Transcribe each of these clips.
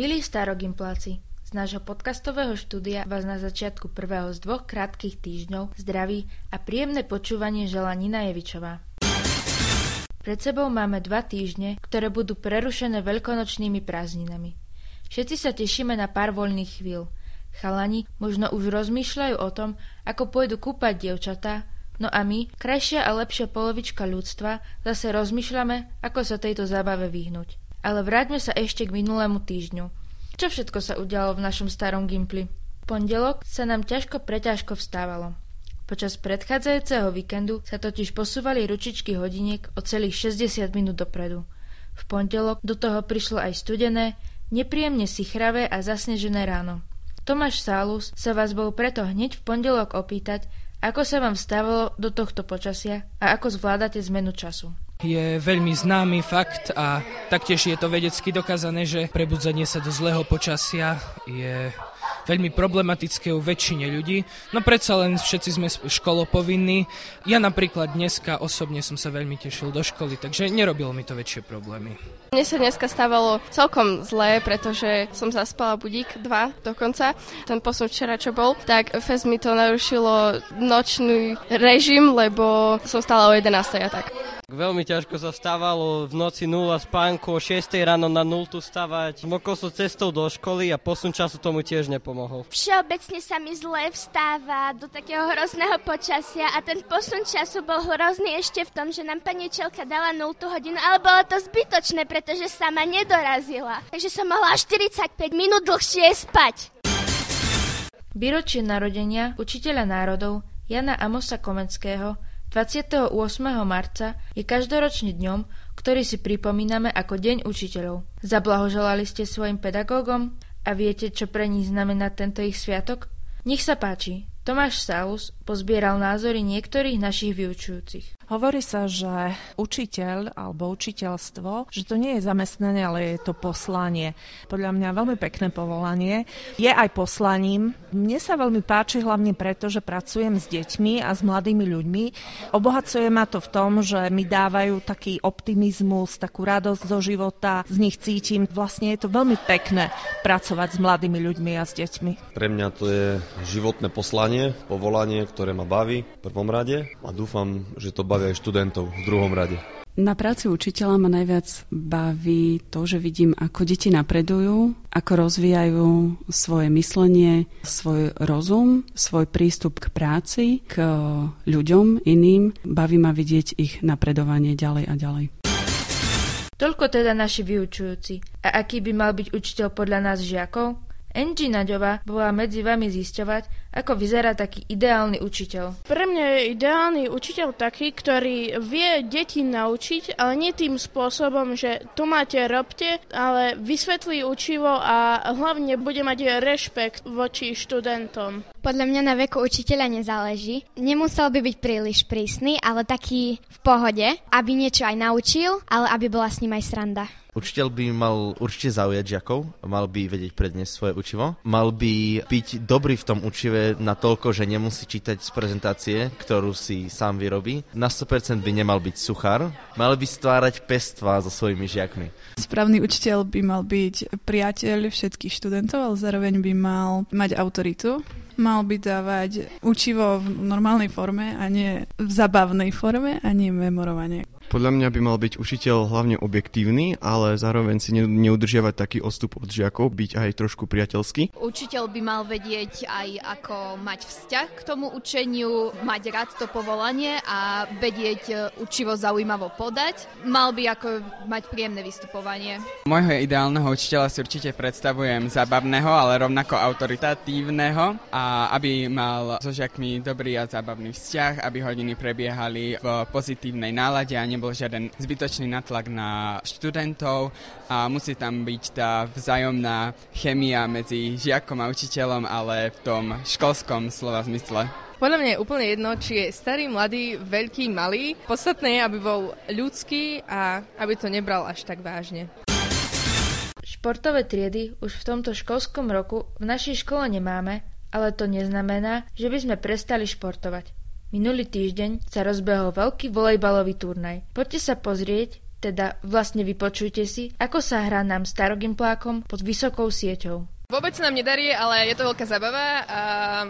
Milí starogimpláci, z nášho podcastového štúdia vás na začiatku prvého z dvoch krátkých týždňov zdraví a príjemné počúvanie žela Nina Jevičová. Pred sebou máme dva týždne, ktoré budú prerušené veľkonočnými prázdninami. Všetci sa tešíme na pár voľných chvíľ. Chalani možno už rozmýšľajú o tom, ako pôjdu kúpať dievčatá, no a my, krajšia a lepšia polovička ľudstva, zase rozmýšľame, ako sa tejto zábave vyhnúť. Ale vráťme sa ešte k minulému týždňu. Čo všetko sa udialo v našom starom Gimpli? V pondelok sa nám ťažko preťažko vstávalo. Počas predchádzajúceho víkendu sa totiž posúvali ručičky hodiniek o celých 60 minút dopredu. V pondelok do toho prišlo aj studené, nepríjemne sichravé a zasnežené ráno. Tomáš Sálus sa vás bol preto hneď v pondelok opýtať, ako sa vám stávalo do tohto počasia a ako zvládate zmenu času je veľmi známy fakt a taktiež je to vedecky dokázané, že prebudzanie sa do zlého počasia je veľmi problematické u väčšine ľudí, no predsa len všetci sme školopovinní. Ja napríklad dneska osobne som sa veľmi tešil do školy, takže nerobilo mi to väčšie problémy. Mne sa dneska stávalo celkom zlé, pretože som zaspala budík, dva dokonca. Ten posun včera, čo bol, tak fest mi to narušilo nočný režim, lebo som stala o 11. a tak. Veľmi ťažko sa stávalo v noci 0 spánku, o 6 ráno na 0 stavať. Mokol som cestou do školy a posun času tomu tiež nepomohol. Všeobecne sa mi zle vstáva do takého hrozného počasia a ten posun času bol hrozný ešte v tom, že nám pani Čelka dala 0 hodinu, ale bolo to zbytočné, pretože sama nedorazila. Takže som mohla 45 minút dlhšie spať. Výročie narodenia učiteľa národov Jana Amosa Komenského 28. marca je každoročný dňom, ktorý si pripomíname ako Deň učiteľov. Zablahoželali ste svojim pedagógom a viete, čo pre nich znamená tento ich sviatok? Nech sa páči, Tomáš Saus pozbieral názory niektorých našich vyučujúcich. Hovorí sa, že učiteľ alebo učiteľstvo, že to nie je zamestnanie, ale je to poslanie. Podľa mňa veľmi pekné povolanie. Je aj poslaním. Mne sa veľmi páči hlavne preto, že pracujem s deťmi a s mladými ľuďmi. Obohacuje ma to v tom, že mi dávajú taký optimizmus, takú radosť zo života, z nich cítim. Vlastne je to veľmi pekné pracovať s mladými ľuďmi a s deťmi. Pre mňa to je životné poslanie, povolanie, ktoré ma baví v prvom rade a dúfam, že to baví baví aj študentov v druhom rade. Na práci učiteľa ma najviac baví to, že vidím, ako deti napredujú, ako rozvíjajú svoje myslenie, svoj rozum, svoj prístup k práci, k ľuďom iným. Baví ma vidieť ich napredovanie ďalej a ďalej. Toľko teda naši vyučujúci. A aký by mal byť učiteľ podľa nás žiakov? Angie Naďová bola medzi vami zisťovať, ako vyzerá taký ideálny učiteľ. Pre mňa je ideálny učiteľ taký, ktorý vie deti naučiť, ale nie tým spôsobom, že tu máte, robte, ale vysvetlí učivo a hlavne bude mať rešpekt voči študentom. Podľa mňa na veku učiteľa nezáleží. Nemusel by byť príliš prísny, ale taký v pohode, aby niečo aj naučil, ale aby bola s ním aj sranda. Učiteľ by mal určite zaujať žiakov, mal by vedieť predniesť svoje učivo, mal by byť dobrý v tom učive na toľko, že nemusí čítať z prezentácie, ktorú si sám vyrobí. Na 100% by nemal byť suchár, mal by stvárať pestva so svojimi žiakmi. Správny učiteľ by mal byť priateľ všetkých študentov, ale zároveň by mal mať autoritu mal by dávať učivo v normálnej forme a nie v zabavnej forme a nie memorovanie. Podľa mňa by mal byť učiteľ hlavne objektívny, ale zároveň si neudržiavať taký odstup od žiakov, byť aj trošku priateľský. Učiteľ by mal vedieť aj ako mať vzťah k tomu učeniu, mať rád to povolanie a vedieť e, učivo zaujímavo podať. Mal by ako mať príjemné vystupovanie. Mojho ideálneho učiteľa si určite predstavujem zabavného, ale rovnako autoritatívneho a aby mal so žiakmi dobrý a zábavný vzťah, aby hodiny prebiehali v pozitívnej nálade a nebol žiaden zbytočný natlak na študentov a musí tam byť tá vzájomná chemia medzi žiakom a učiteľom, ale v tom školskom slova zmysle. Podľa mňa je úplne jedno, či je starý, mladý, veľký, malý. Podstatné je, aby bol ľudský a aby to nebral až tak vážne. Športové triedy už v tomto školskom roku v našej škole nemáme, ale to neznamená, že by sme prestali športovať. Minulý týždeň sa rozbehol veľký volejbalový turnaj. Poďte sa pozrieť, Teda vlastne vypočujte si, ako sa hrá nám starogimplákom pod vysokou sieťou. Vôbec sa nám nedarí, ale je to veľká zabava a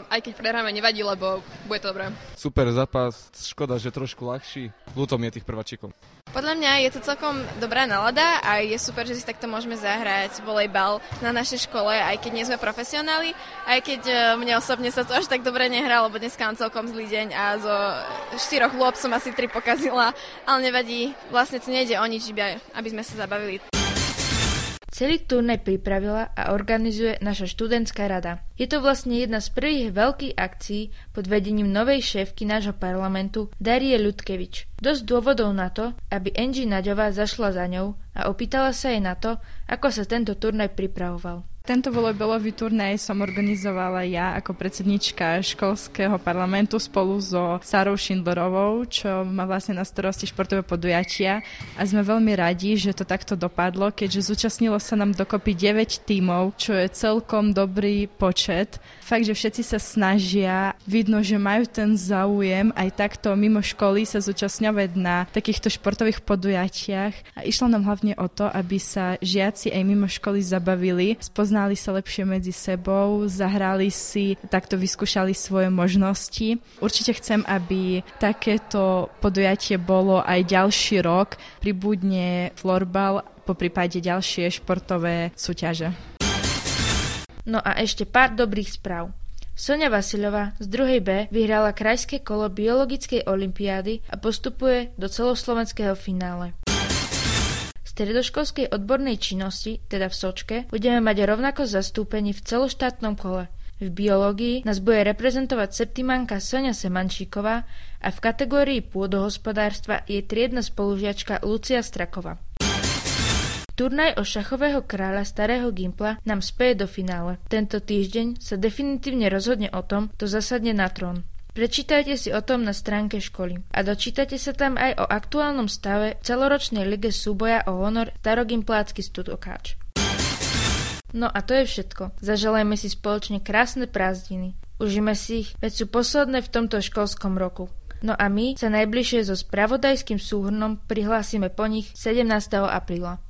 aj keď prehráme, nevadí, lebo bude to dobré. Super zápas, škoda, že trošku ľahší. Ľúto mi je tých prváčikov. Podľa mňa je to celkom dobrá nalada a je super, že si takto môžeme zahrať volejbal na našej škole, aj keď nie sme profesionáli, aj keď e, mne osobne sa to až tak dobre nehrá, lebo dneska mám celkom zlý deň a zo štyroch lôb som asi tri pokazila, ale nevadí, vlastne to nejde o nič, aby sme sa zabavili. Celý turnej pripravila a organizuje naša študentská rada. Je to vlastne jedna z prvých veľkých akcií pod vedením novej šéfky nášho parlamentu Darie Ľudkevič. Dosť dôvodov na to, aby Angie Naďová zašla za ňou a opýtala sa jej na to, ako sa tento turnaj pripravoval. Tento volejbalový turnaj som organizovala ja ako predsednička školského parlamentu spolu so Sarou Schindlerovou, čo má vlastne na starosti športové podujatia. A sme veľmi radi, že to takto dopadlo, keďže zúčastnilo sa nám dokopy 9 tímov, čo je celkom dobrý počet. Fakt, že všetci sa snažia, vidno, že majú ten záujem aj takto mimo školy sa zúčastňovať na takýchto športových podujatiach. A išlo nám hlavne o to, aby sa žiaci aj mimo školy zabavili, spoznali sa lepšie medzi sebou, zahrali si, takto vyskúšali svoje možnosti. Určite chcem, aby takéto podujatie bolo aj ďalší rok. Pribudne florbal, po prípade ďalšie športové súťaže. No a ešte pár dobrých správ. Sonia Vasilová z druhej B vyhrala krajské kolo biologickej olimpiády a postupuje do celoslovenského finále stredoškolskej odbornej činnosti, teda v Sočke, budeme mať rovnako zastúpení v celoštátnom kole. V biológii nás bude reprezentovať septimanka Sonia Semančíková a v kategórii pôdohospodárstva je triedna spolužiačka Lucia Strakova. Turnaj o šachového kráľa starého Gimpla nám speje do finále. Tento týždeň sa definitívne rozhodne o tom, kto zasadne na trón. Prečítajte si o tom na stránke školy a dočítate sa tam aj o aktuálnom stave celoročnej lige súboja o honor Starogimplácky studokáč. No a to je všetko. Zaželajme si spoločne krásne prázdniny. Užíme si ich, veď sú posledné v tomto školskom roku. No a my sa najbližšie so spravodajským súhrnom prihlásime po nich 17. apríla.